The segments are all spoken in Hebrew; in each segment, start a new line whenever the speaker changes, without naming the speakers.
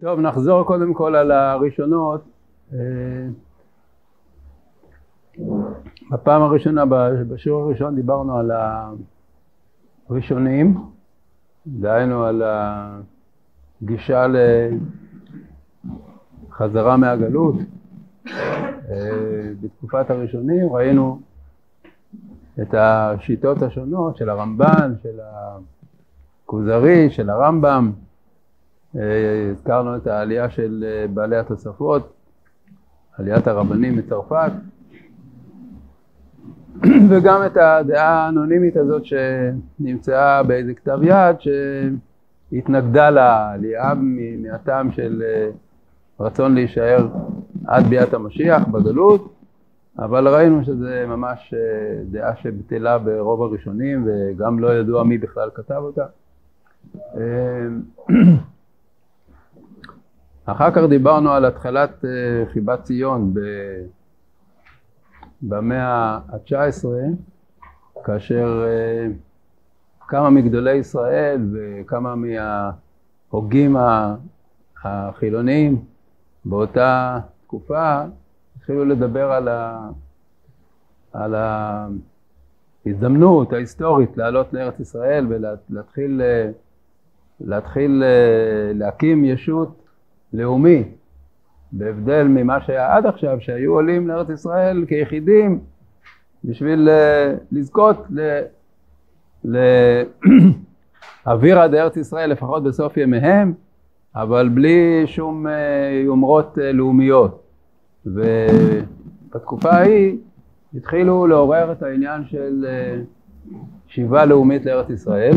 טוב, נחזור קודם כל על הראשונות. בפעם הראשונה, בשיעור הראשון דיברנו על הראשונים, דהיינו על הגישה לחזרה מהגלות. בתקופת הראשונים ראינו את השיטות השונות של הרמב"ן, של הכוזרי, של הרמב"ם, הזכרנו את העלייה של בעלי התוספות, עליית הרבנים מצרפת, וגם את הדעה האנונימית הזאת שנמצאה באיזה כתב יד שהתנגדה לעלייה מהטעם של רצון להישאר עד ביאת המשיח בגלות, אבל ראינו שזה ממש דעה שבטלה ברוב הראשונים וגם לא ידוע מי בכלל כתב אותה. אחר כך דיברנו על התחלת חיבת ציון במאה ה-19, כאשר כמה מגדולי ישראל וכמה מההוגים החילוניים באותה תקופה התחילו לדבר על, ה... על ההזדמנות ההיסטורית לעלות לארץ ישראל ולהתחיל להתחיל להקים ישות לאומי, בהבדל ממה שהיה עד עכשיו, שהיו עולים לארץ ישראל כיחידים בשביל לזכות לאווירה דארץ ישראל לפחות בסוף ימיהם, אבל בלי שום יומרות לאומיות. ובתקופה ההיא התחילו לעורר את העניין של שיבה לאומית לארץ ישראל.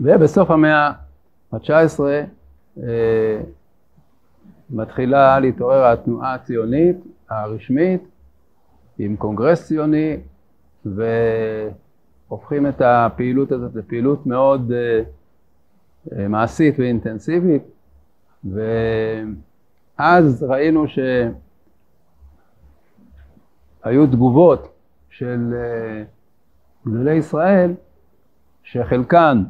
ובסוף המאה ה-19 מתחילה להתעורר התנועה הציונית הרשמית עם קונגרס ציוני והופכים את הפעילות הזאת לפעילות מאוד מעשית ואינטנסיבית. ואז ראינו שהיו תגובות של גדולי ישראל שחלקן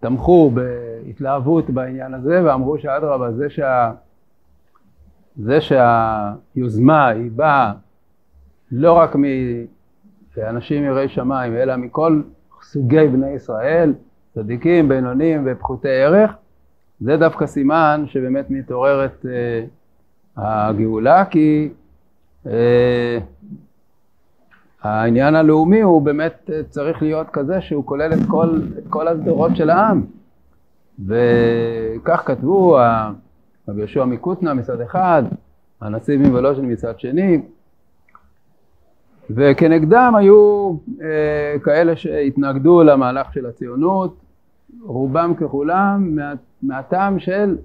תמכו בהתלהבות בעניין הזה ואמרו שאדרבה זה, שה... זה שהיוזמה היא באה לא רק מאנשים יראי שמיים אלא מכל סוגי בני ישראל, צדיקים, בינונים ופחותי ערך, זה דווקא סימן שבאמת מתעוררת אה, הגאולה כי אה, העניין הלאומי הוא באמת צריך להיות כזה שהוא כולל את כל, את כל הדורות של העם. וכך כתבו רבי יהושע מקוטנה מצד אחד, הנשיא מוולוז'ין מצד שני. וכנגדם היו אה, כאלה שהתנגדו למהלך של הציונות רובם ככולם מה, מהטעם של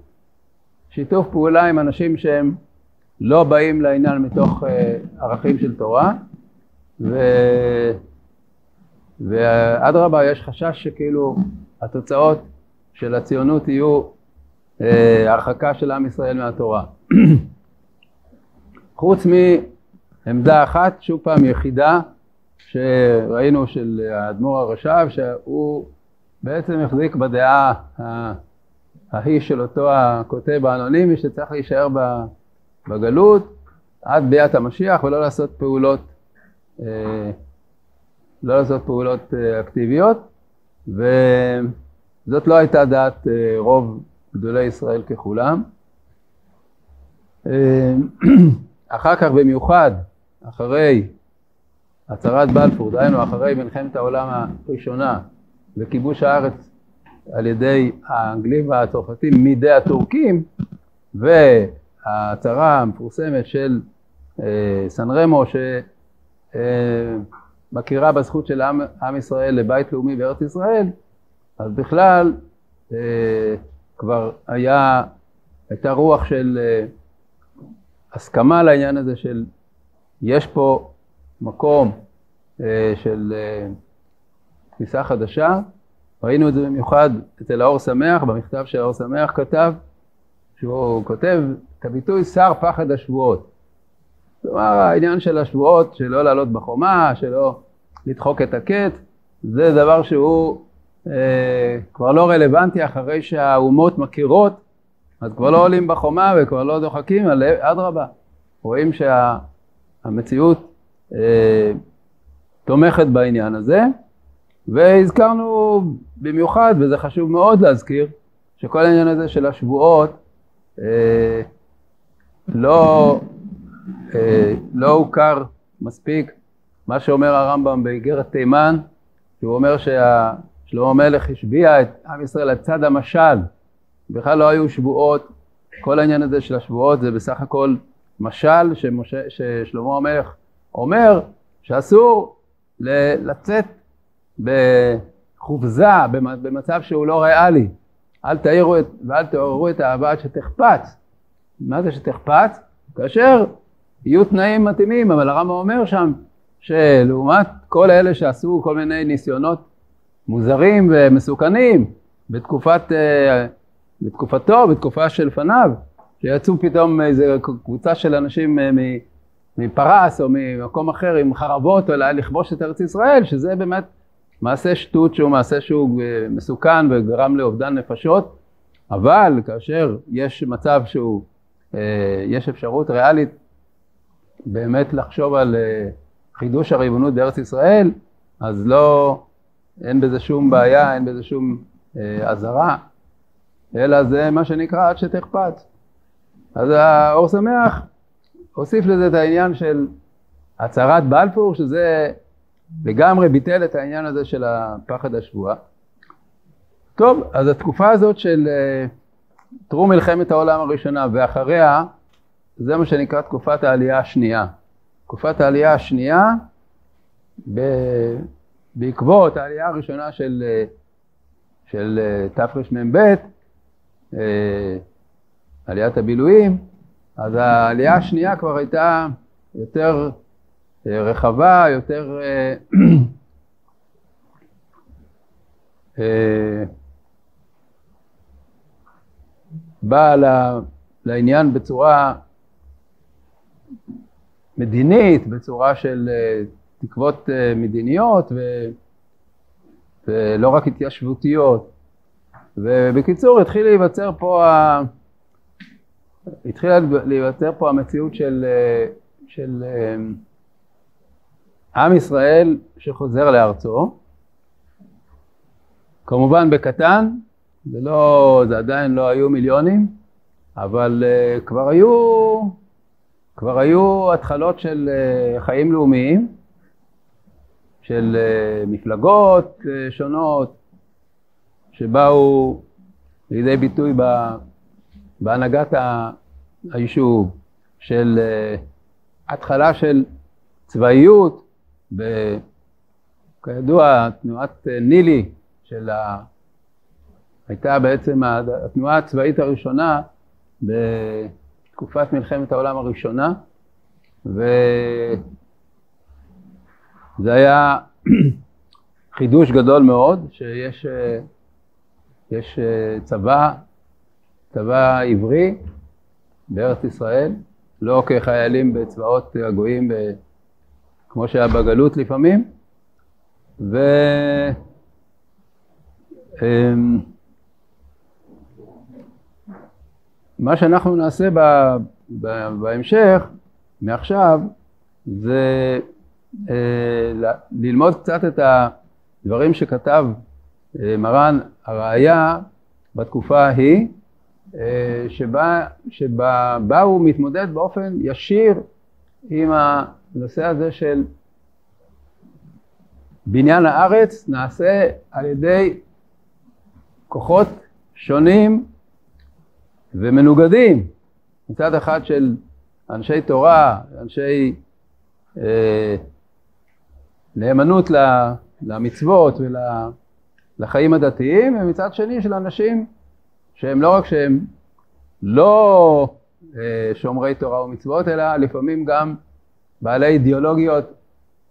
שיתוף פעולה עם אנשים שהם לא באים לעניין מתוך אה, ערכים של תורה ו... ואדרבה יש חשש שכאילו התוצאות של הציונות יהיו אה, הרחקה של עם ישראל מהתורה. חוץ מעמדה אחת, שוב פעם יחידה, שראינו של האדמו"ר הרש"ב, שהוא בעצם החזיק בדעה ההיא של אותו הכותב האנונימי שצריך להישאר בגלות עד ביאת המשיח ולא לעשות פעולות לא לעשות פעולות אה, אקטיביות וזאת לא הייתה דעת אה, רוב גדולי ישראל ככולם. אחר כך במיוחד, אחרי הצהרת בלפור, דהיינו אחרי מלחמת העולם הראשונה וכיבוש הארץ על ידי האנגלים והצרפתים מידי הטורקים וההצהרה המפורסמת של סן רמו שמכירה בזכות של עם, עם ישראל לבית לאומי בארץ ישראל, אז בכלל כבר היה, הייתה רוח של הסכמה לעניין הזה של יש פה מקום של תפיסה חדשה, ראינו את זה במיוחד אצל האור שמח, במכתב שהאור שמח כתב, שהוא כותב את הביטוי שר פחד השבועות. כלומר העניין של השבועות, שלא לעלות בחומה, שלא לדחוק את הקץ, זה דבר שהוא אה, כבר לא רלוונטי אחרי שהאומות מכירות, אז כבר לא עולים בחומה וכבר לא דוחקים, אדרבה, רואים שהמציאות אה, תומכת בעניין הזה, והזכרנו במיוחד, וזה חשוב מאוד להזכיר, שכל העניין הזה של השבועות אה, לא, לא הוכר מספיק מה שאומר הרמב"ם באיגרת תימן, שהוא אומר ששלמה המלך השביע את עם ישראל לצד המשל, בכלל לא היו שבועות, כל העניין הזה של השבועות זה בסך הכל משל שמשה, ששלמה המלך אומר שאסור לצאת בחופזה, במצב שהוא לא ריאלי. אל תעירו את, ואל תעוררו את האהבה עד שתחפץ. מה זה שתחפץ? כאשר יהיו תנאים מתאימים, אבל הרמב"ם אומר שם שלעומת כל אלה שעשו כל מיני ניסיונות מוזרים ומסוכנים בתקופת, אה, בתקופתו, בתקופה שלפניו, שיצאו פתאום איזו קבוצה של אנשים אה, מפרס או ממקום אחר עם חרבות או לכבוש את ארץ ישראל, שזה באמת מעשה שטות שהוא מעשה שהוא אה, מסוכן וגרם לאובדן נפשות, אבל כאשר יש מצב שהוא, יש אפשרות ריאלית באמת לחשוב על חידוש הריבונות בארץ ישראל, אז לא, אין בזה שום בעיה, אין בזה שום אה, אזהרה, אלא זה מה שנקרא עד שתחפץ. אז האור שמח הוסיף לזה את העניין של הצהרת בלפור, שזה לגמרי ביטל את העניין הזה של הפחד השבועה. טוב, אז התקופה הזאת של אה, טרום מלחמת העולם הראשונה ואחריה, זה מה שנקרא תקופת העלייה השנייה. תקופת העלייה השנייה, בעקבות העלייה הראשונה של, של תרמ"ב, אה, עליית הבילויים, אז העלייה השנייה כבר הייתה יותר אה, רחבה, יותר אה, באה לעניין בצורה מדינית, בצורה של אה, תקוות אה, מדיניות ו... ולא רק התיישבותיות. ובקיצור התחיל להיווצר פה, ה... התחילה להיווצר פה המציאות של, אה, של עם ישראל שחוזר לארצו, כמובן בקטן, זה, לא, זה עדיין לא היו מיליונים, אבל כבר היו כבר היו התחלות של אה, חיים לאומיים, של אה, מפלגות אה, שונות, שבאו לידי ביטוי בהנהגת היישוב, של התחלה של צבאיות, כידוע תנועת נילי של ה... הייתה בעצם התנועה הצבאית הראשונה ב... תקופת מלחמת העולם הראשונה, וזה היה חידוש גדול מאוד, שיש יש צבא, צבא עברי בארץ ישראל, לא כחיילים בצבאות הגויים כמו שהיה בגלות לפעמים, ו... מה שאנחנו נעשה ב, ב, בהמשך, מעכשיו, זה אה, ללמוד קצת את הדברים שכתב אה, מרן הראייה בתקופה ההיא, אה, שבה, שבה בה הוא מתמודד באופן ישיר עם הנושא הזה של בניין הארץ נעשה על ידי כוחות שונים ומנוגדים, מצד אחד של אנשי תורה, אנשי אה, נאמנות למצוות ולחיים הדתיים, ומצד שני של אנשים שהם לא רק שהם לא אה, שומרי תורה ומצוות, אלא לפעמים גם בעלי אידיאולוגיות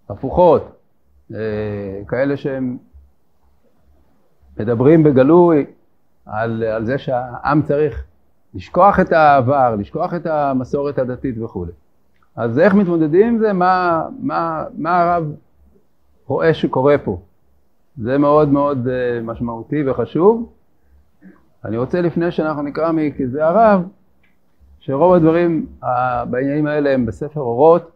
הפוכות, אה, כאלה שהם מדברים בגלוי על, על זה שהעם צריך לשכוח את העבר, לשכוח את המסורת הדתית וכולי. אז איך מתמודדים עם זה? מה, מה, מה הרב רואה שקורה פה? זה מאוד מאוד אה, משמעותי וחשוב. אני רוצה לפני שאנחנו נקרא מכתבי הרב, שרוב הדברים בעניינים האלה הם בספר אורות,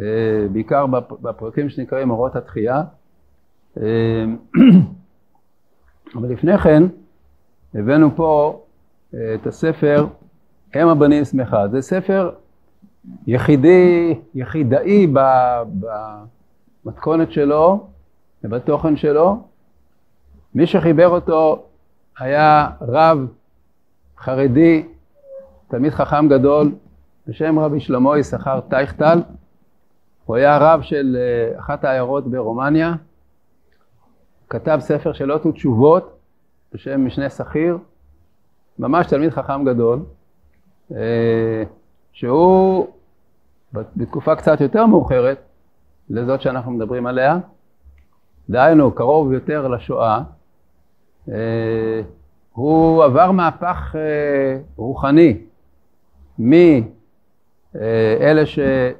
אה, בעיקר בפרקים שנקראים אורות התחייה. אה, אבל לפני כן הבאנו פה את הספר אם הבנים שמחה. זה ספר יחידי, יחידאי במתכונת שלו ובתוכן שלו. מי שחיבר אותו היה רב חרדי, תלמיד חכם גדול, בשם רבי שלמה יששכר טייכטל. הוא היה רב של אה, אחת העיירות ברומניה, כתב ספר שאלות ותשובות בשם משנה שכיר, ממש תלמיד חכם גדול, אה, שהוא בתקופה קצת יותר מאוחרת לזאת שאנחנו מדברים עליה, דהיינו קרוב יותר לשואה, אה, הוא עבר מהפך אה, רוחני מאלה שלא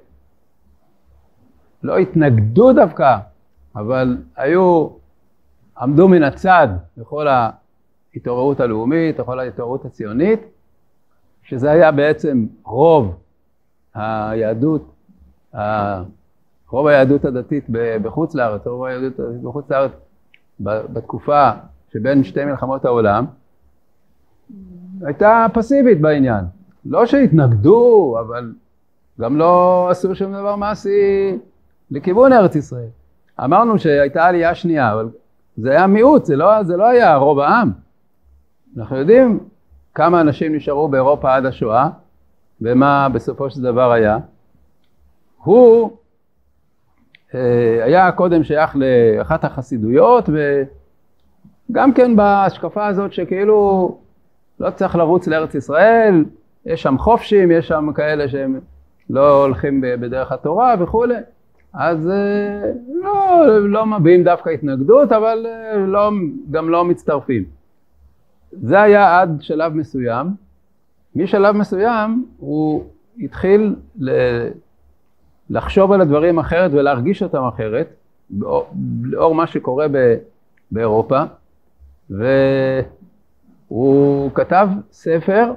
התנגדו דווקא, אבל היו, עמדו מן הצד בכל ההתעוררות הלאומית, בכל ההתעוררות הציונית, שזה היה בעצם רוב היהדות, רוב היהדות הדתית בחוץ לארץ, רוב היהדות הדתית בחוץ לארץ בתקופה שבין שתי מלחמות העולם, הייתה פסיבית בעניין. לא שהתנגדו, אבל גם לא עשו שום דבר מעשי לכיוון ארץ ישראל. אמרנו שהייתה עלייה שנייה, אבל זה היה מיעוט, זה לא, זה לא היה רוב העם. אנחנו יודעים כמה אנשים נשארו באירופה עד השואה, ומה בסופו של דבר היה. הוא אה, היה קודם שייך לאחת החסידויות, וגם כן בהשקפה הזאת שכאילו לא צריך לרוץ לארץ ישראל, יש שם חופשים, יש שם כאלה שהם לא הולכים בדרך התורה וכולי, אז אה, לא, לא מביעים דווקא התנגדות, אבל אה, לא, גם לא מצטרפים. זה היה עד שלב מסוים. משלב מסוים הוא התחיל לחשוב על הדברים אחרת ולהרגיש אותם אחרת, לאור מה שקורה באירופה, והוא כתב ספר,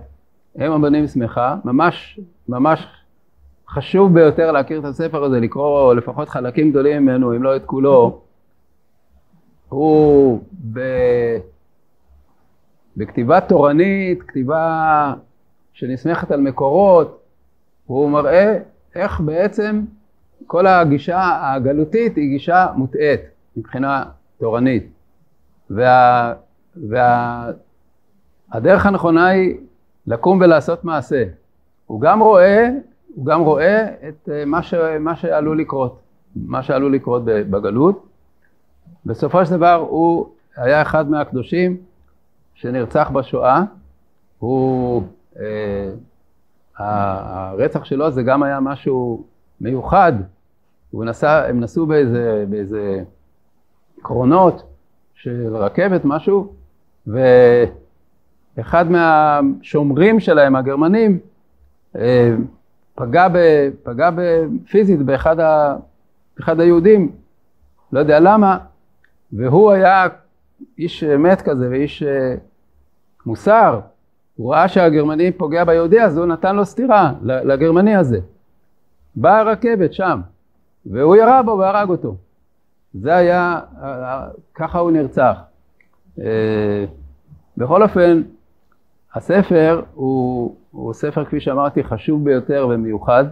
אם הבנים שמחה, ממש, ממש חשוב ביותר להכיר את הספר הזה, לקרוא לפחות חלקים גדולים ממנו, אם לא את כולו. הוא ב... בכתיבה תורנית, כתיבה שנסמכת על מקורות, הוא מראה איך בעצם כל הגישה הגלותית היא גישה מוטעית מבחינה תורנית. וה, וה, הדרך הנכונה היא לקום ולעשות מעשה. הוא גם רואה, הוא גם רואה את אה, מה, ש, מה שעלול לקרות, מה שעלול לקרות בגלות. בסופו של דבר הוא היה אחד מהקדושים שנרצח בשואה, הוא, אה, הרצח שלו זה גם היה משהו מיוחד, הוא נסע, הם נסעו באיזה, באיזה קרונות של רכבת, משהו, ואחד מהשומרים שלהם, הגרמנים, אה, פגע, ב, פגע פיזית באחד ה, אחד היהודים, לא יודע למה, והוא היה איש אמת כזה ואיש אה, מוסר, הוא ראה שהגרמני פוגע ביהודי אז הוא נתן לו סטירה לגרמני הזה. באה הרכבת שם, והוא ירה בו והרג אותו. זה היה, ככה הוא נרצח. אה, בכל אופן, הספר הוא, הוא ספר, כפי שאמרתי, חשוב ביותר ומיוחד,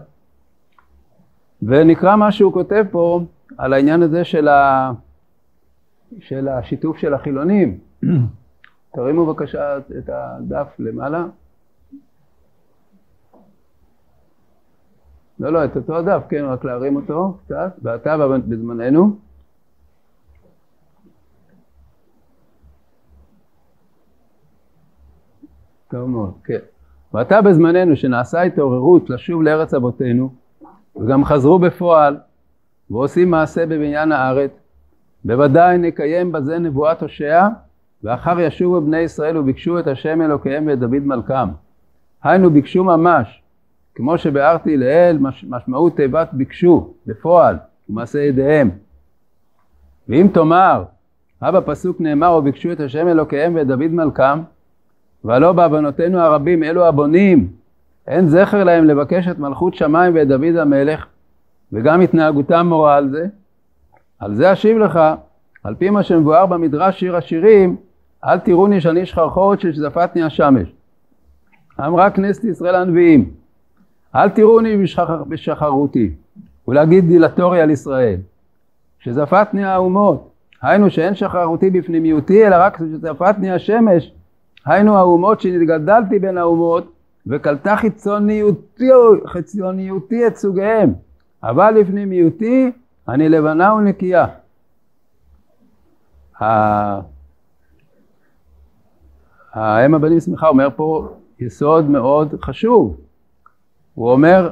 ונקרא מה שהוא כותב פה על העניין הזה של, ה, של השיתוף של החילונים. תרימו בבקשה את הדף למעלה. לא, לא, את אותו הדף, כן, רק להרים אותו קצת, ועתה בזמננו. טוב מאוד, כן. ועתה בזמננו שנעשה התעוררות לשוב לארץ אבותינו, וגם חזרו בפועל, ועושים מעשה בבניין הארץ, בוודאי נקיים בזה נבואת הושע, ואחר ישובו בני ישראל וביקשו את השם אלוקיהם ואת דוד מלכם. היינו ביקשו ממש, כמו שביארתי לעיל, מש, משמעות תיבת ביקשו, בפועל, ומעשה ידיהם. ואם תאמר, אבא פסוק נאמר, וביקשו את השם אלוקיהם ואת דוד מלכם, והלא בעוונותינו הרבים אלו הבונים, אין זכר להם לבקש את מלכות שמיים ואת דוד המלך, וגם התנהגותם מורה על זה. על זה אשיב לך, על פי מה שמבואר במדרש שיר השירים, אל תראוני שאני שחרחורת ששזפתני השמש. אמרה כנסת ישראל הנביאים, אל תראוני בשחר, בשחרותי, ולהגיד דילטורי על ישראל, שזפתני האומות, היינו שאין שחרותי בפנימיותי, אלא רק שזפתני השמש, היינו האומות שנתגדלתי בין האומות, וקלטה חיצוניותי, חיצוניותי את סוגיהם, אבל לפנימיותי אני לבנה ונקייה. האם הבנים שמחה אומר פה יסוד מאוד חשוב. הוא אומר,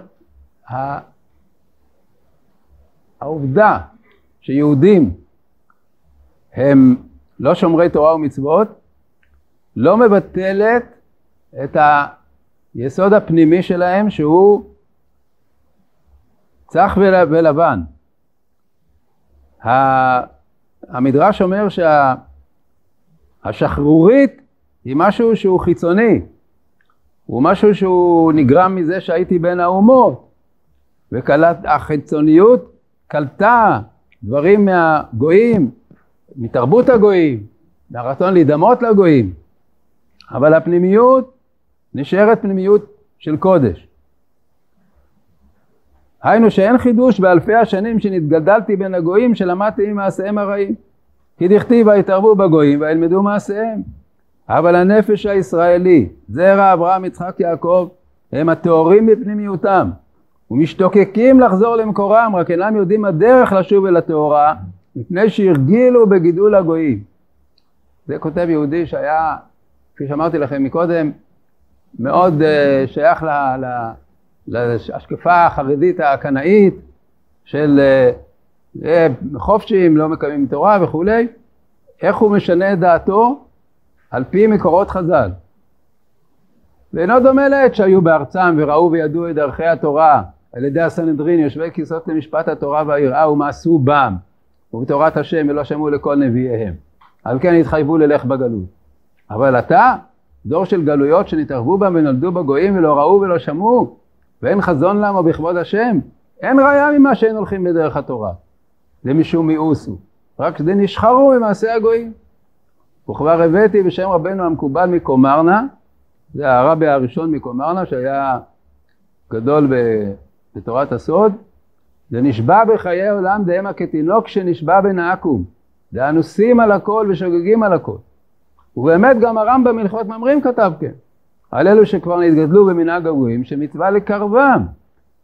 העובדה שיהודים הם לא שומרי תורה ומצוות, לא מבטלת את היסוד הפנימי שלהם שהוא צח ולבן. המדרש אומר שהשחרורית היא משהו שהוא חיצוני, הוא משהו שהוא נגרם מזה שהייתי בין האומות, והחיצוניות קלטה דברים מהגויים, מתרבות הגויים, מהרצון להידמות לגויים, אבל הפנימיות נשארת פנימיות של קודש. היינו שאין חידוש באלפי השנים שנתגדלתי בין הגויים שלמדתי ממעשיהם הרעים. כי דכתיב ויתערבו בגויים וילמדו מעשיהם. אבל הנפש הישראלי, זרע אברהם יצחק יעקב, הם הטהורים בפנימיותם ומשתוקקים לחזור למקורם, רק אינם יודעים הדרך לשוב אל הטהורה, מפני שהרגילו בגידול הגויים. זה כותב יהודי שהיה, כפי שאמרתי לכם מקודם, מאוד uh, שייך ל, ל, להשקפה החרדית הקנאית של uh, חופשים, לא מקיימים תורה וכולי, איך הוא משנה את דעתו על פי מקורות חז"ל. ואינו דומה לעת שהיו בארצם וראו וידעו את דרכי התורה על ידי הסנהדרין יושבי כיסאות למשפט התורה והיראה ומעשו בם ובתורת השם ולא שמעו לכל נביאיהם. על כן התחייבו ללך בגלות. אבל אתה, דור של גלויות שנתערבו בם ונולדו בגויים ולא ראו ולא שמעו, ואין חזון למה בכבוד השם, אין ראיה ממה שאין הולכים בדרך התורה. זה משום מיאוסו, רק זה נשחרו ממעשה הגויים. וכבר הבאתי בשם רבנו המקובל מקומרנה, זה הרבי הראשון מקומרנה שהיה גדול בתורת הסוד, זה נשבע בחיי עולם דהמה כתינוק שנשבע בנעקום, דאנוסים על הכל ושוגגים על הכל. ובאמת גם הרמב"ם הלכות ממרים כתב כן, על אלו שכבר נתגדלו במנהג הגויים, שמצווה לקרבם,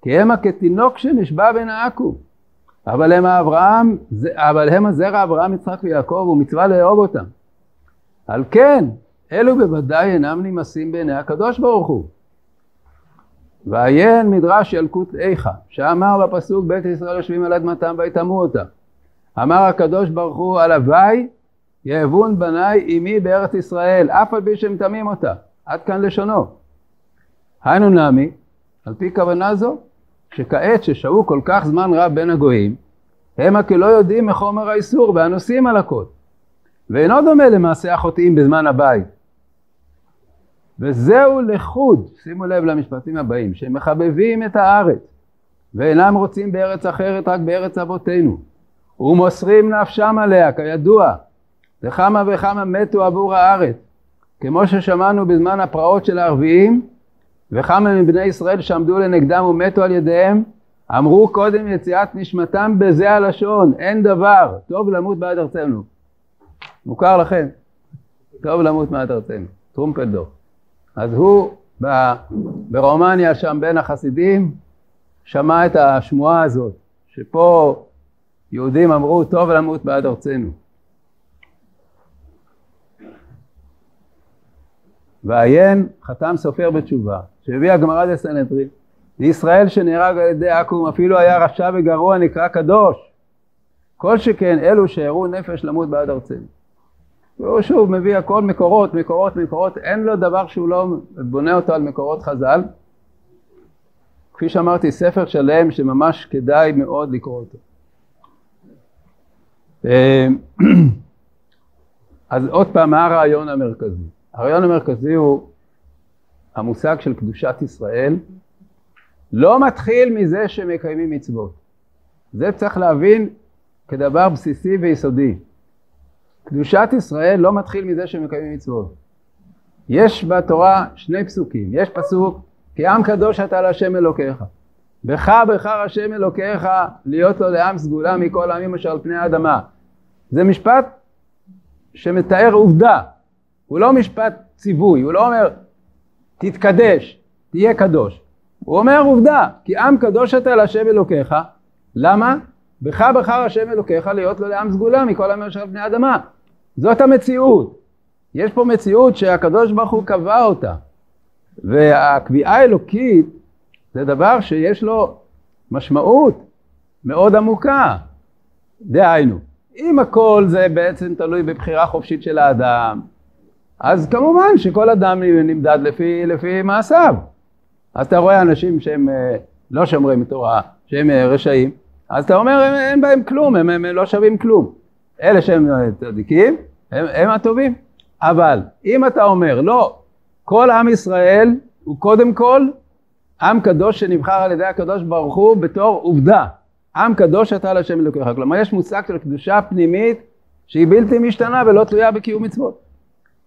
כי המה כתינוק שנשבע בנעקום. אבל הם אברהם, אבל הם הזרע אברהם, יצחק ויעקב, ומצווה לאהוב אותם. על כן, אלו בוודאי אינם נמאסים בעיני הקדוש ברוך הוא. ועיין מדרש ילקוט איכה, שאמר בפסוק בית ישראל יושבים על אדמתם ויטמאו אותה. אמר הקדוש ברוך הוא, הלוואי יאבון בניי עמי בארץ ישראל, אף על פי שהם טמאים אותה. עד כאן לשונו. היינו נמי, על פי כוונה זו, שכעת ששהו כל כך זמן רב בין הגויים, המה כלא יודעים מחומר האיסור והנושאים על הכל. ואינו דומה למעשה החוטאים בזמן הבית. וזהו לחוד, שימו לב למשפטים הבאים, שמחבבים את הארץ ואינם רוצים בארץ אחרת רק בארץ אבותינו. ומוסרים נפשם עליה כידוע. וכמה וכמה מתו עבור הארץ. כמו ששמענו בזמן הפרעות של הערביים וכמה מבני ישראל שעמדו לנגדם ומתו על ידיהם אמרו קודם יציאת נשמתם בזה הלשון אין דבר טוב למות בעד ארצנו מוכר לכם? טוב למות מעט ארצנו, טרומפלדור. אז הוא ברומניה שם בין החסידים שמע את השמועה הזאת, שפה יהודים אמרו טוב למות בעד ארצנו. ועיין חתם סופר בתשובה, שהביא הגמרא דסנהדרין, לישראל שנהרג על ידי עכו"ם אפילו היה רשע וגרוע נקרא קדוש, כל שכן אלו שהראו נפש למות בעד ארצנו. והוא שוב מביא הכל מקורות, מקורות, מקורות, אין לו דבר שהוא לא בונה אותו על מקורות חז"ל. כפי שאמרתי, ספר שלם שממש כדאי מאוד לקרוא אותו. אה, אז עוד פעם, מה הרעיון המרכזי? הרעיון המרכזי הוא המושג של קדושת ישראל לא מתחיל מזה שמקיימים מצוות. זה צריך להבין כדבר בסיסי ויסודי. קדושת ישראל לא מתחיל מזה שמקיימים מצוות. יש בתורה שני פסוקים, יש פסוק כי עם קדוש אתה להשם אלוקיך. בך בחר השם אלוקיך להיות לו לעם סגולה מכל העמים אשר על פני האדמה. זה משפט שמתאר עובדה, הוא לא משפט ציווי, הוא לא אומר תתקדש, תהיה קדוש. הוא אומר עובדה, כי עם קדוש אתה להשם אלוקיך, למה? בך בחר השם אלוקיך להיות לו לעם סגולה מכל העמים אשר על פני האדמה. זאת המציאות. יש פה מציאות שהקדוש ברוך הוא קבע אותה. והקביעה האלוקית זה דבר שיש לו משמעות מאוד עמוקה. דהיינו, אם הכל זה בעצם תלוי בבחירה חופשית של האדם, אז כמובן שכל אדם נמדד לפי, לפי מעשיו. אז אתה רואה אנשים שהם אה, לא שומרים תורה, שהם אה, רשעים, אז אתה אומר, הם, אין בהם כלום, הם, הם לא שווים כלום. אלה שהם אה, צדיקים, הם, הם הטובים. אבל אם אתה אומר, לא, כל עם ישראל הוא קודם כל עם קדוש שנבחר על ידי הקדוש ברוך הוא בתור עובדה. עם קדוש אתה להשם אלוקיך. כלומר, יש מושג של קדושה פנימית שהיא בלתי משתנה ולא תלויה בקיום מצוות.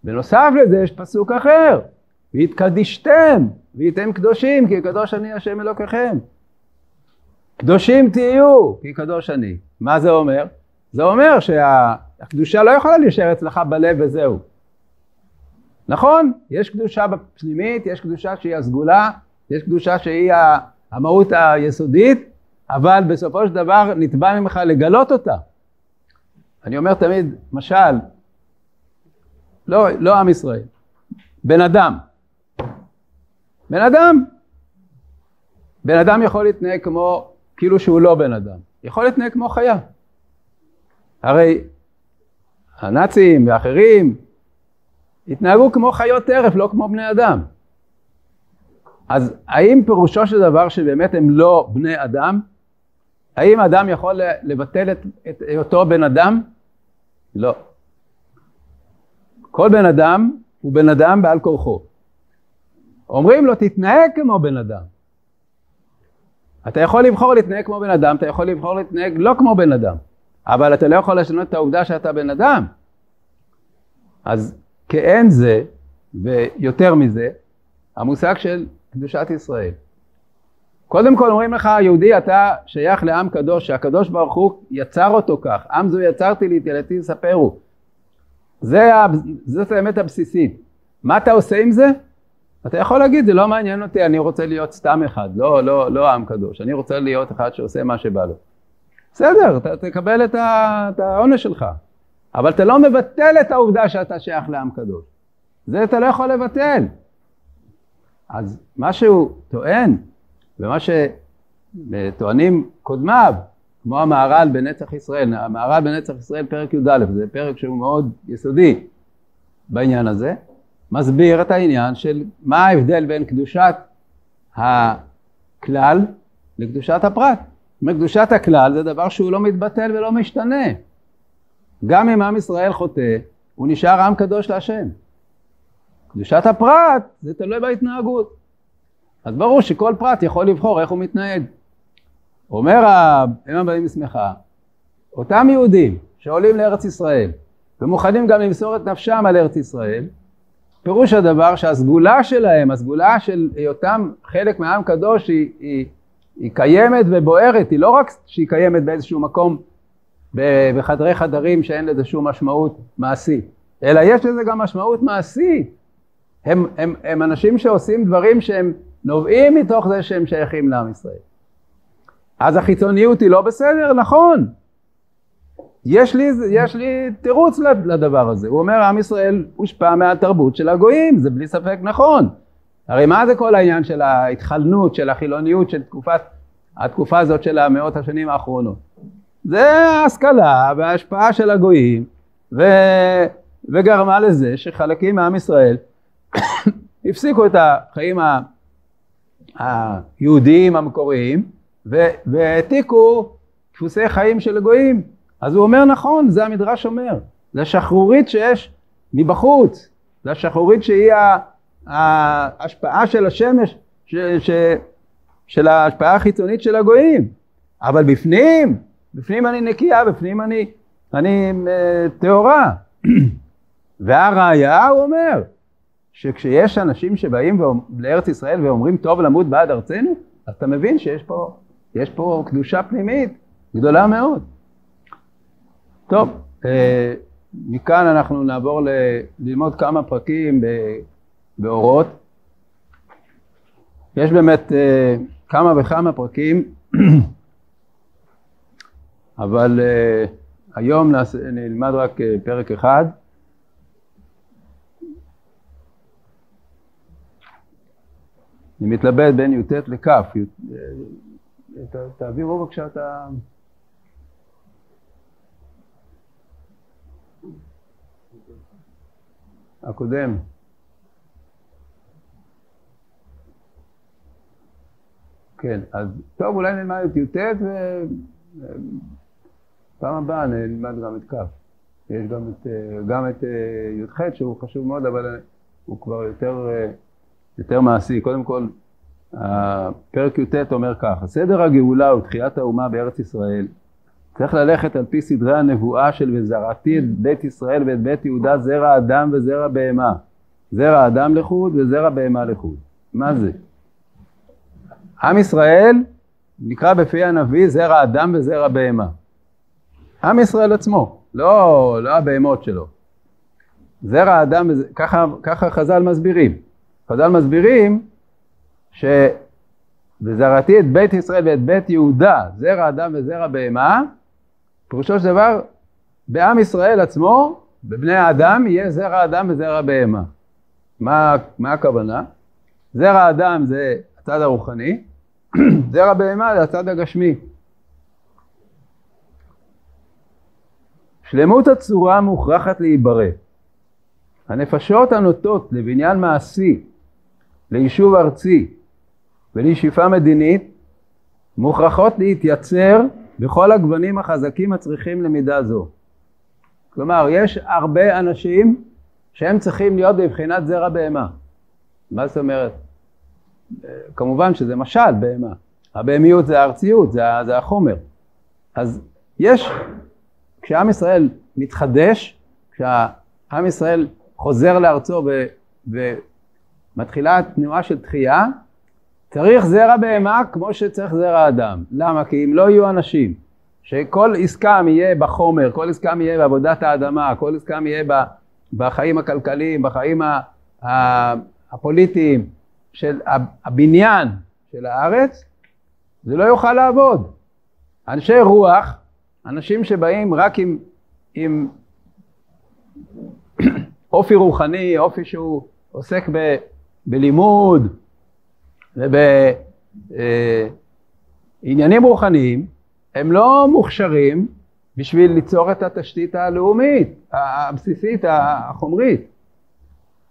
בנוסף לזה יש פסוק אחר, והתקדישתם, והייתם קדושים, כי קדוש אני השם אלוקיכם. קדושים תהיו, כי קדוש אני. מה זה אומר? זה אומר שהקדושה לא יכולה להישאר אצלך בלב וזהו. נכון, יש קדושה בפנימית, יש קדושה שהיא הסגולה, יש קדושה שהיא המהות היסודית, אבל בסופו של דבר נתבע ממך לגלות אותה. אני אומר תמיד, משל, לא, לא עם ישראל, בן אדם. בן אדם. בן אדם יכול להתנהג כמו, כאילו שהוא לא בן אדם. יכול להתנהג כמו חיה. הרי הנאצים ואחרים התנהגו כמו חיות טרף, לא כמו בני אדם. אז האם פירושו של דבר שבאמת הם לא בני אדם? האם אדם יכול לבטל את, את היותו בן אדם? לא. כל בן אדם הוא בן אדם בעל כורחו. אומרים לו תתנהג כמו בן אדם. אתה יכול לבחור להתנהג כמו בן אדם, אתה יכול לבחור להתנהג לא כמו בן אדם, אבל אתה לא יכול לשנות את העובדה שאתה בן אדם. אז כאין זה, ויותר מזה, המושג של קדושת ישראל. קודם כל אומרים לך, יהודי אתה שייך לעם קדוש, שהקדוש ברוך הוא יצר אותו כך, עם זו יצרתי לי, תלתי יספרו. זה, זאת האמת הבסיסית. מה אתה עושה עם זה? אתה יכול להגיד, זה לא מעניין אותי, אני רוצה להיות סתם אחד, לא, לא, לא עם קדוש, אני רוצה להיות אחד שעושה מה שבא לו. בסדר, אתה תקבל את, את העונש שלך, אבל אתה לא מבטל את העובדה שאתה שייך לעם קדוש. זה אתה לא יכול לבטל. אז מה שהוא טוען, ומה שטוענים קודמיו, כמו המהר"ל בנצח ישראל, המהר"ל בנצח ישראל פרק י"א, זה פרק שהוא מאוד יסודי בעניין הזה, מסביר את העניין של מה ההבדל בין קדושת הכלל לקדושת הפרט. קדושת הכלל זה דבר שהוא לא מתבטל ולא משתנה. גם אם עם ישראל חוטא, הוא נשאר עם קדוש להשם. קדושת הפרט זה תלוי בהתנהגות. אז ברור שכל פרט יכול לבחור איך הוא מתנהג. אומר האם הבאים משמחה, אותם יהודים שעולים לארץ ישראל ומוכנים גם למסור את נפשם על ארץ ישראל, פירוש הדבר שהסגולה שלהם, הסגולה של היותם חלק מעם קדוש היא, היא, היא קיימת ובוערת, היא לא רק שהיא קיימת באיזשהו מקום בחדרי חדרים שאין לזה שום משמעות מעשית, אלא יש לזה גם משמעות מעשית. הם, הם, הם אנשים שעושים דברים שהם נובעים מתוך זה שהם שייכים לעם ישראל. אז החיצוניות היא לא בסדר? נכון. יש לי, יש לי תירוץ לדבר הזה. הוא אומר, עם ישראל הושפע מהתרבות של הגויים, זה בלי ספק נכון. הרי מה זה כל העניין של ההתחלנות, של החילוניות, של תקופת, התקופה הזאת של המאות השנים האחרונות? זה ההשכלה וההשפעה של הגויים, ו, וגרמה לזה שחלקים מעם ישראל הפסיקו את החיים היהודיים המקוריים והעתיקו דפוסי חיים של גויים. אז הוא אומר נכון, זה המדרש אומר. זה השחרורית שיש מבחוץ, זה השחרורית שהיא ההשפעה של השמש, ש, ש, של ההשפעה החיצונית של הגויים, אבל בפנים, בפנים אני נקייה, בפנים אני, אני אה, טהורה. והראיה הוא אומר, שכשיש אנשים שבאים לארץ ישראל ואומרים טוב למות בעד ארצנו, אז אתה מבין שיש פה, פה קדושה פנימית גדולה מאוד. טוב, אה, מכאן אנחנו נעבור ללמוד כמה פרקים באורות. יש באמת אה, כמה וכמה פרקים, אבל אה, היום נלמד רק פרק אחד. אני מתלבט בין י"ט לכ', תעבירו בבקשה את ה... הקודם. כן, אז טוב, אולי נלמד את י"ט ופעם הבאה נלמד גם את כ'. יש גם את, גם את י"ח שהוא חשוב מאוד, אבל הוא כבר יותר, יותר מעשי. קודם כל, פרק י"ט אומר ככה, סדר הגאולה ותחיית האומה בארץ ישראל צריך ללכת על פי סדרי הנבואה של וזרעתי את בית ישראל ואת בית יהודה זרע אדם וזרע בהמה. זרע אדם לחוד וזרע בהמה לחוד. מה זה? עם ישראל נקרא בפי הנביא זרע אדם וזרע בהמה. עם ישראל עצמו, לא, לא הבהמות שלו. זרע אדם, ככה, ככה חז"ל מסבירים. חז"ל מסבירים ש... וזרעתי את בית ישראל ואת בית יהודה, זרע אדם וזרע בהמה, פירושו של דבר, בעם ישראל עצמו, בבני האדם, יהיה זרע אדם וזרע בהמה. מה, מה הכוונה? זרע אדם זה הצד הרוחני, זרע בהמה זה הצד הגשמי. שלמות הצורה מוכרחת להיברא. הנפשות הנוטות לבניין מעשי, ליישוב ארצי ולשאיפה מדינית, מוכרחות להתייצר בכל הגוונים החזקים הצריכים למידה זו. כלומר, יש הרבה אנשים שהם צריכים להיות בבחינת זרע בהמה. מה זאת אומרת? כמובן שזה משל בהמה. הבהמיות זה הארציות, זה, זה החומר. אז יש, כשעם ישראל מתחדש, כשעם ישראל חוזר לארצו ו, ומתחילה תנועה של תחייה, צריך זרע בהמה כמו שצריך זרע אדם. למה? כי אם לא יהיו אנשים שכל עסקם יהיה בחומר, כל עסקם יהיה בעבודת האדמה, כל עסקם יהיה בחיים הכלכליים, בחיים הפוליטיים של הבניין של הארץ, זה לא יוכל לעבוד. אנשי רוח, אנשים שבאים רק עם, עם אופי רוחני, אופי שהוא עוסק ב, בלימוד, ובעניינים רוחניים הם לא מוכשרים בשביל ליצור את התשתית הלאומית, הבסיסית, החומרית.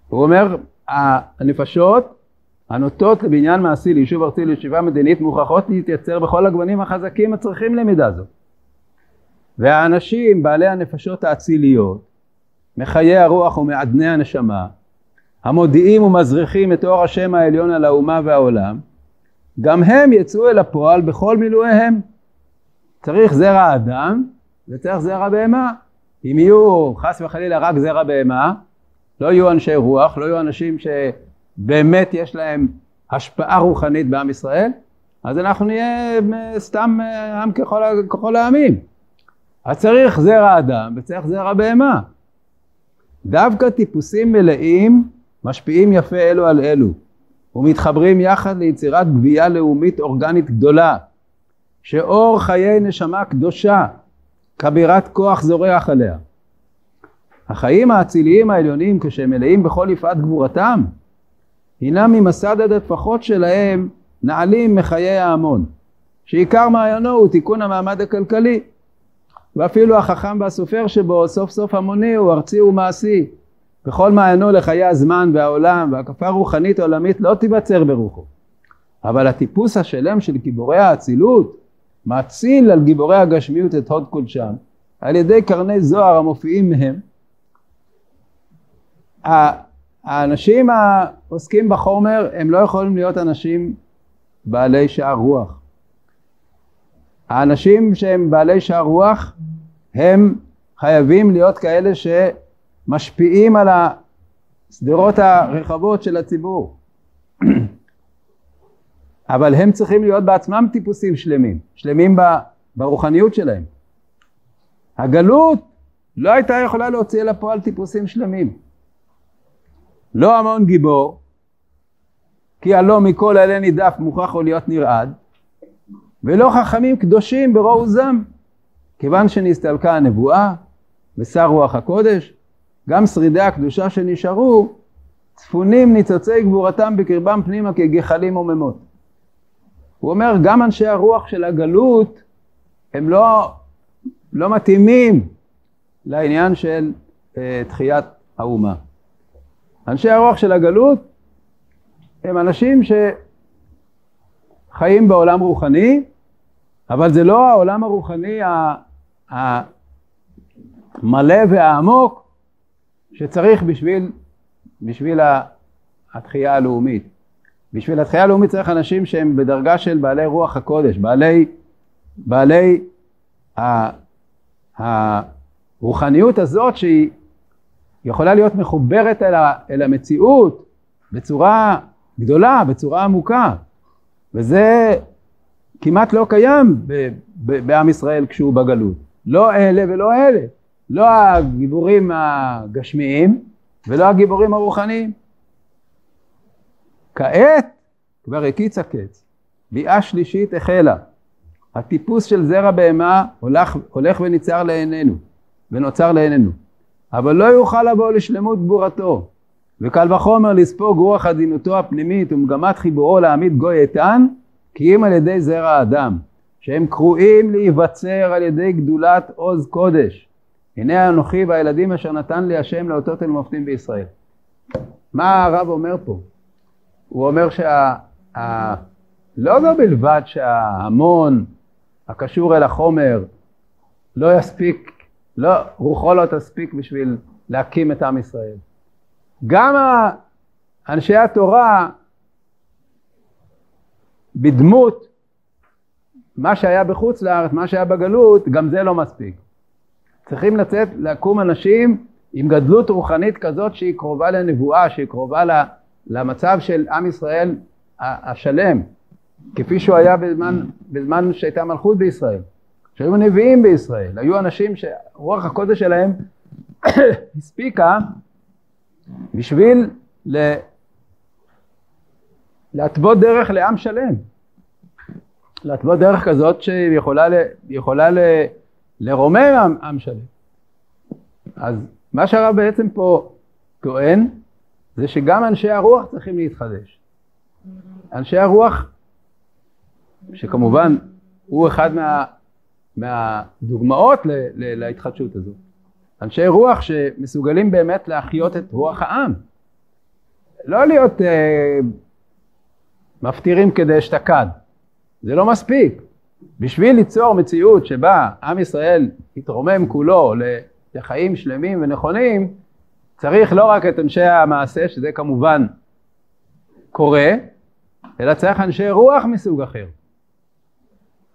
הוא אומר, הנפשות הנוטות לבניין מעשי, ליישוב ארצי, לישיבה מדינית, מוכרחות להתייצר בכל הגוונים החזקים הצריכים למידה זו. והאנשים בעלי הנפשות האציליות, מחיי הרוח ומעדני הנשמה, המודיעים ומזריחים את אור השם העליון על האומה והעולם, גם הם יצאו אל הפועל בכל מילואיהם. צריך זרע אדם וצריך זרע בהמה. אם יהיו חס וחלילה רק זרע בהמה, לא יהיו אנשי רוח, לא יהיו אנשים שבאמת יש להם השפעה רוחנית בעם ישראל, אז אנחנו נהיה סתם עם ככל, ככל העמים. אז צריך זרע אדם וצריך זרע בהמה. דווקא טיפוסים מלאים משפיעים יפה אלו על אלו ומתחברים יחד ליצירת גבייה לאומית אורגנית גדולה שאור חיי נשמה קדושה כבירת כוח זורח עליה. החיים האציליים העליונים כשהם מלאים בכל יפעת גבורתם הינם ממסד הטפחות שלהם נעלים מחיי ההמון שעיקר מעיינו הוא תיקון המעמד הכלכלי ואפילו החכם והסופר שבו סוף סוף המוני הוא ארצי ומעשי וכל מעיינו לחיי הזמן והעולם והקפה רוחנית עולמית לא תיווצר ברוחו. אבל הטיפוס השלם של גיבורי האצילות מאציל על גיבורי הגשמיות את הוד קודשם על ידי קרני זוהר המופיעים מהם האנשים העוסקים בחומר הם לא יכולים להיות אנשים בעלי שער רוח. האנשים שהם בעלי שער רוח הם חייבים להיות כאלה שמשפיעים על השדרות הרחבות של הציבור. אבל הם צריכים להיות בעצמם טיפוסים שלמים, שלמים ברוחניות שלהם. הגלות לא הייתה יכולה להוציא אל הפועל טיפוסים שלמים. לא המון גיבור, כי הלא מכל אלה נידף מוכרח הוא להיות נרעד, ולא חכמים קדושים ברוע עוזם, כיוון שנסתלקה הנבואה ושר רוח הקודש, גם שרידי הקדושה שנשארו צפונים ניצוצי גבורתם בקרבם פנימה כגחלים עוממות. הוא אומר גם אנשי הרוח של הגלות הם לא, לא מתאימים לעניין של אה, תחיית האומה. אנשי הרוח של הגלות הם אנשים שחיים בעולם רוחני, אבל זה לא העולם הרוחני המלא והעמוק שצריך בשביל, בשביל התחייה הלאומית. בשביל התחייה הלאומית צריך אנשים שהם בדרגה של בעלי רוח הקודש, בעלי, בעלי הרוחניות הזאת שהיא יכולה להיות מחוברת אל, ה, אל המציאות בצורה גדולה, בצורה עמוקה, וזה כמעט לא קיים ב, ב, בעם ישראל כשהוא בגלות. לא אלה ולא אלה, לא הגיבורים הגשמיים ולא הגיבורים הרוחניים. כעת כבר הקיץ הקץ, ביאה שלישית החלה. הטיפוס של זרע בהמה הולך, הולך וניצר לעינינו, ונוצר לעינינו. אבל לא יוכל לבוא לשלמות גבורתו, וקל וחומר לספוג רוח עדינותו הפנימית ומגמת חיבורו להעמיד גוי איתן, כי אם על ידי זרע האדם, שהם קרואים להיווצר על ידי גדולת עוז קודש. הנה אנוכי והילדים אשר נתן לי השם לאותות אל מופתים בישראל. מה הרב אומר פה? הוא אומר שה... ה, לא זו בלבד שההמון הקשור אל החומר לא יספיק, לא, רוחו לא תספיק בשביל להקים את עם ישראל. גם אנשי התורה בדמות מה שהיה בחוץ לארץ, מה שהיה בגלות, גם זה לא מספיק. צריכים לצאת, לקום אנשים עם גדלות רוחנית כזאת שהיא קרובה לנבואה, שהיא קרובה למצב של עם ישראל השלם, כפי שהוא היה בזמן, בזמן שהייתה מלכות בישראל, שהיו נביאים בישראל, היו אנשים שרוח הקודש שלהם הספיקה בשביל להתוות דרך לעם שלם. להתוות דרך כזאת שיכולה יכולה ל, לרומם עם, עם שלם. אז מה שהרב בעצם פה טוען זה שגם אנשי הרוח צריכים להתחדש. אנשי הרוח, שכמובן הוא אחד מה, מהדוגמאות ל, ל, להתחדשות הזאת. אנשי רוח שמסוגלים באמת להחיות את רוח העם. לא להיות אה, מפטירים כדאשתקד, זה לא מספיק. בשביל ליצור מציאות שבה עם ישראל יתרומם כולו לחיים שלמים ונכונים, צריך לא רק את אנשי המעשה, שזה כמובן קורה, אלא צריך אנשי רוח מסוג אחר.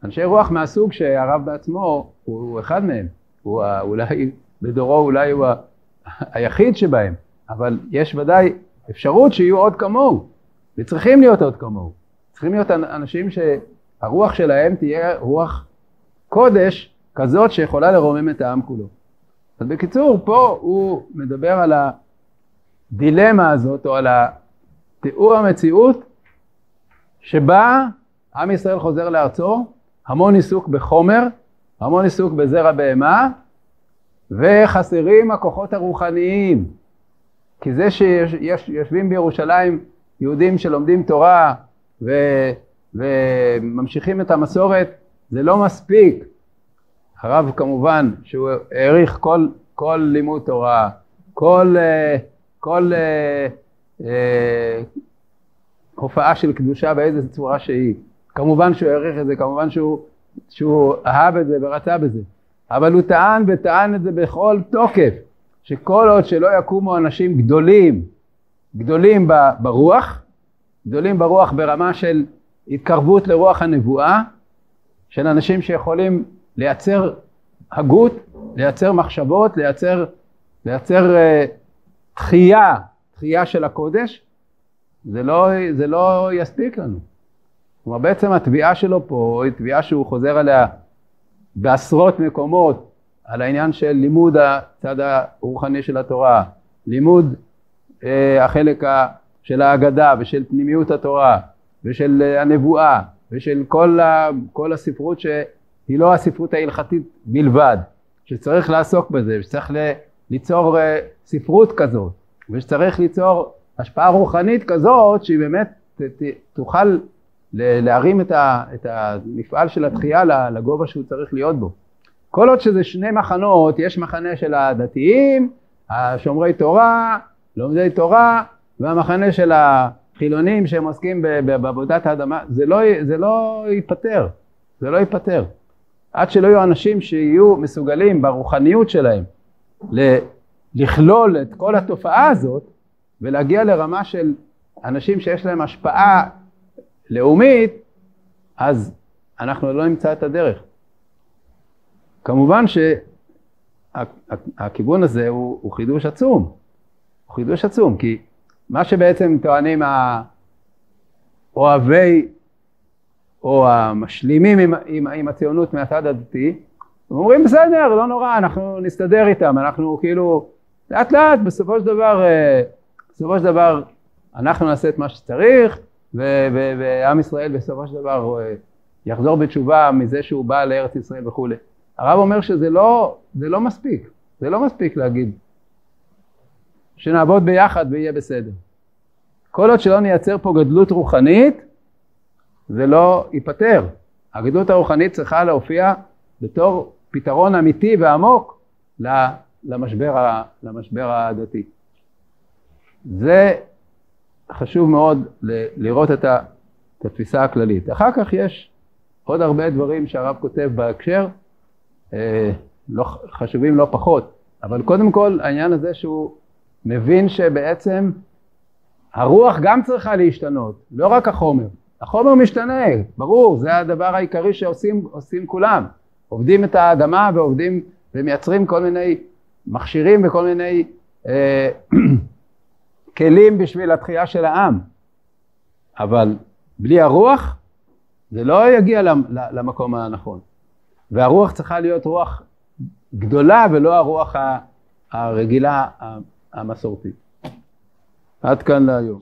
אנשי רוח מהסוג שהרב בעצמו הוא אחד מהם, הוא אולי בדורו אולי הוא היחיד שבהם, אבל יש ודאי אפשרות שיהיו עוד כמוהו, וצריכים להיות עוד כמוהו. צריכים להיות אנשים שהרוח שלהם תהיה רוח קודש כזאת שיכולה לרומם את העם כולו. אז בקיצור, פה הוא מדבר על הדילמה הזאת, או על תיאור המציאות שבה עם ישראל חוזר לארצו, המון עיסוק בחומר, המון עיסוק בזרע בהמה, וחסרים הכוחות הרוחניים. כי זה שיושבים בירושלים יהודים שלומדים תורה ו, וממשיכים את המסורת, זה לא מספיק. הרב כמובן שהוא העריך כל, כל לימוד תורה, כל, אה, כל אה, אה, הופעה של קדושה באיזה צורה שהיא. כמובן שהוא העריך את זה, כמובן שהוא, שהוא אהב את זה ורצה בזה, אבל הוא טען וטען את זה בכל תוקף, שכל עוד שלא יקומו אנשים גדולים, גדולים ברוח, גדולים ברוח ברמה של התקרבות לרוח הנבואה, של אנשים שיכולים לייצר הגות, לייצר מחשבות, לייצר, לייצר uh, תחייה, תחייה של הקודש, זה לא, זה לא יספיק לנו. כלומר בעצם התביעה שלו פה היא תביעה שהוא חוזר עליה בעשרות מקומות על העניין של לימוד הצד הרוחני של התורה, לימוד אה, החלק ה, של ההגדה ושל פנימיות התורה ושל אה, הנבואה ושל כל, ה, כל הספרות שהיא לא הספרות ההלכתית בלבד, שצריך לעסוק בזה, שצריך ליצור אה, ספרות כזאת ושצריך ליצור השפעה רוחנית כזאת שהיא באמת ת, ת, תוכל להרים את, ה, את המפעל של התחייה לגובה שהוא צריך להיות בו. כל עוד שזה שני מחנות, יש מחנה של הדתיים, השומרי תורה, לומדי תורה, והמחנה של החילונים שהם עוסקים בעבודת האדמה, זה לא, זה לא ייפתר, זה לא ייפתר. עד שלא יהיו אנשים שיהיו מסוגלים ברוחניות שלהם לכלול את כל התופעה הזאת ולהגיע לרמה של אנשים שיש להם השפעה לאומית, אז אנחנו לא נמצא את הדרך. כמובן שהכיוון הזה הוא, הוא חידוש עצום, הוא חידוש עצום, כי מה שבעצם טוענים האוהבי או המשלימים עם, עם, עם הציונות מהצד הדתי, הם אומרים בסדר, לא נורא, אנחנו נסתדר איתם, אנחנו כאילו לאט לאט בסופו של דבר, אה, בסופו של דבר אנחנו נעשה את מה שצריך ועם ישראל בסופו של דבר אה, יחזור בתשובה מזה שהוא בא לארץ ישראל וכולי. הרב אומר שזה לא, זה לא מספיק, זה לא מספיק להגיד שנעבוד ביחד ויהיה בסדר. כל עוד שלא נייצר פה גדלות רוחנית, זה לא ייפתר. הגדלות הרוחנית צריכה להופיע בתור פתרון אמיתי ועמוק למשבר, למשבר הדתי. זה חשוב מאוד לראות את, התפיסה הכללית. אחר כך יש עוד הרבה דברים שהרב כותב בהקשר, אה, לא, חשובים לא פחות, אבל קודם כל העניין הזה שהוא מבין שבעצם הרוח גם צריכה להשתנות, לא רק החומר. החומר משתנה, ברור, זה הדבר העיקרי שעושים כולם. עובדים את האדמה ועובדים ומייצרים כל מיני מכשירים וכל מיני אה, כלים בשביל התחייה של העם. אבל בלי הרוח זה לא יגיע למקום הנכון. והרוח צריכה להיות רוח גדולה ולא הרוח הרגילה המסורתית. עד כאן להיום.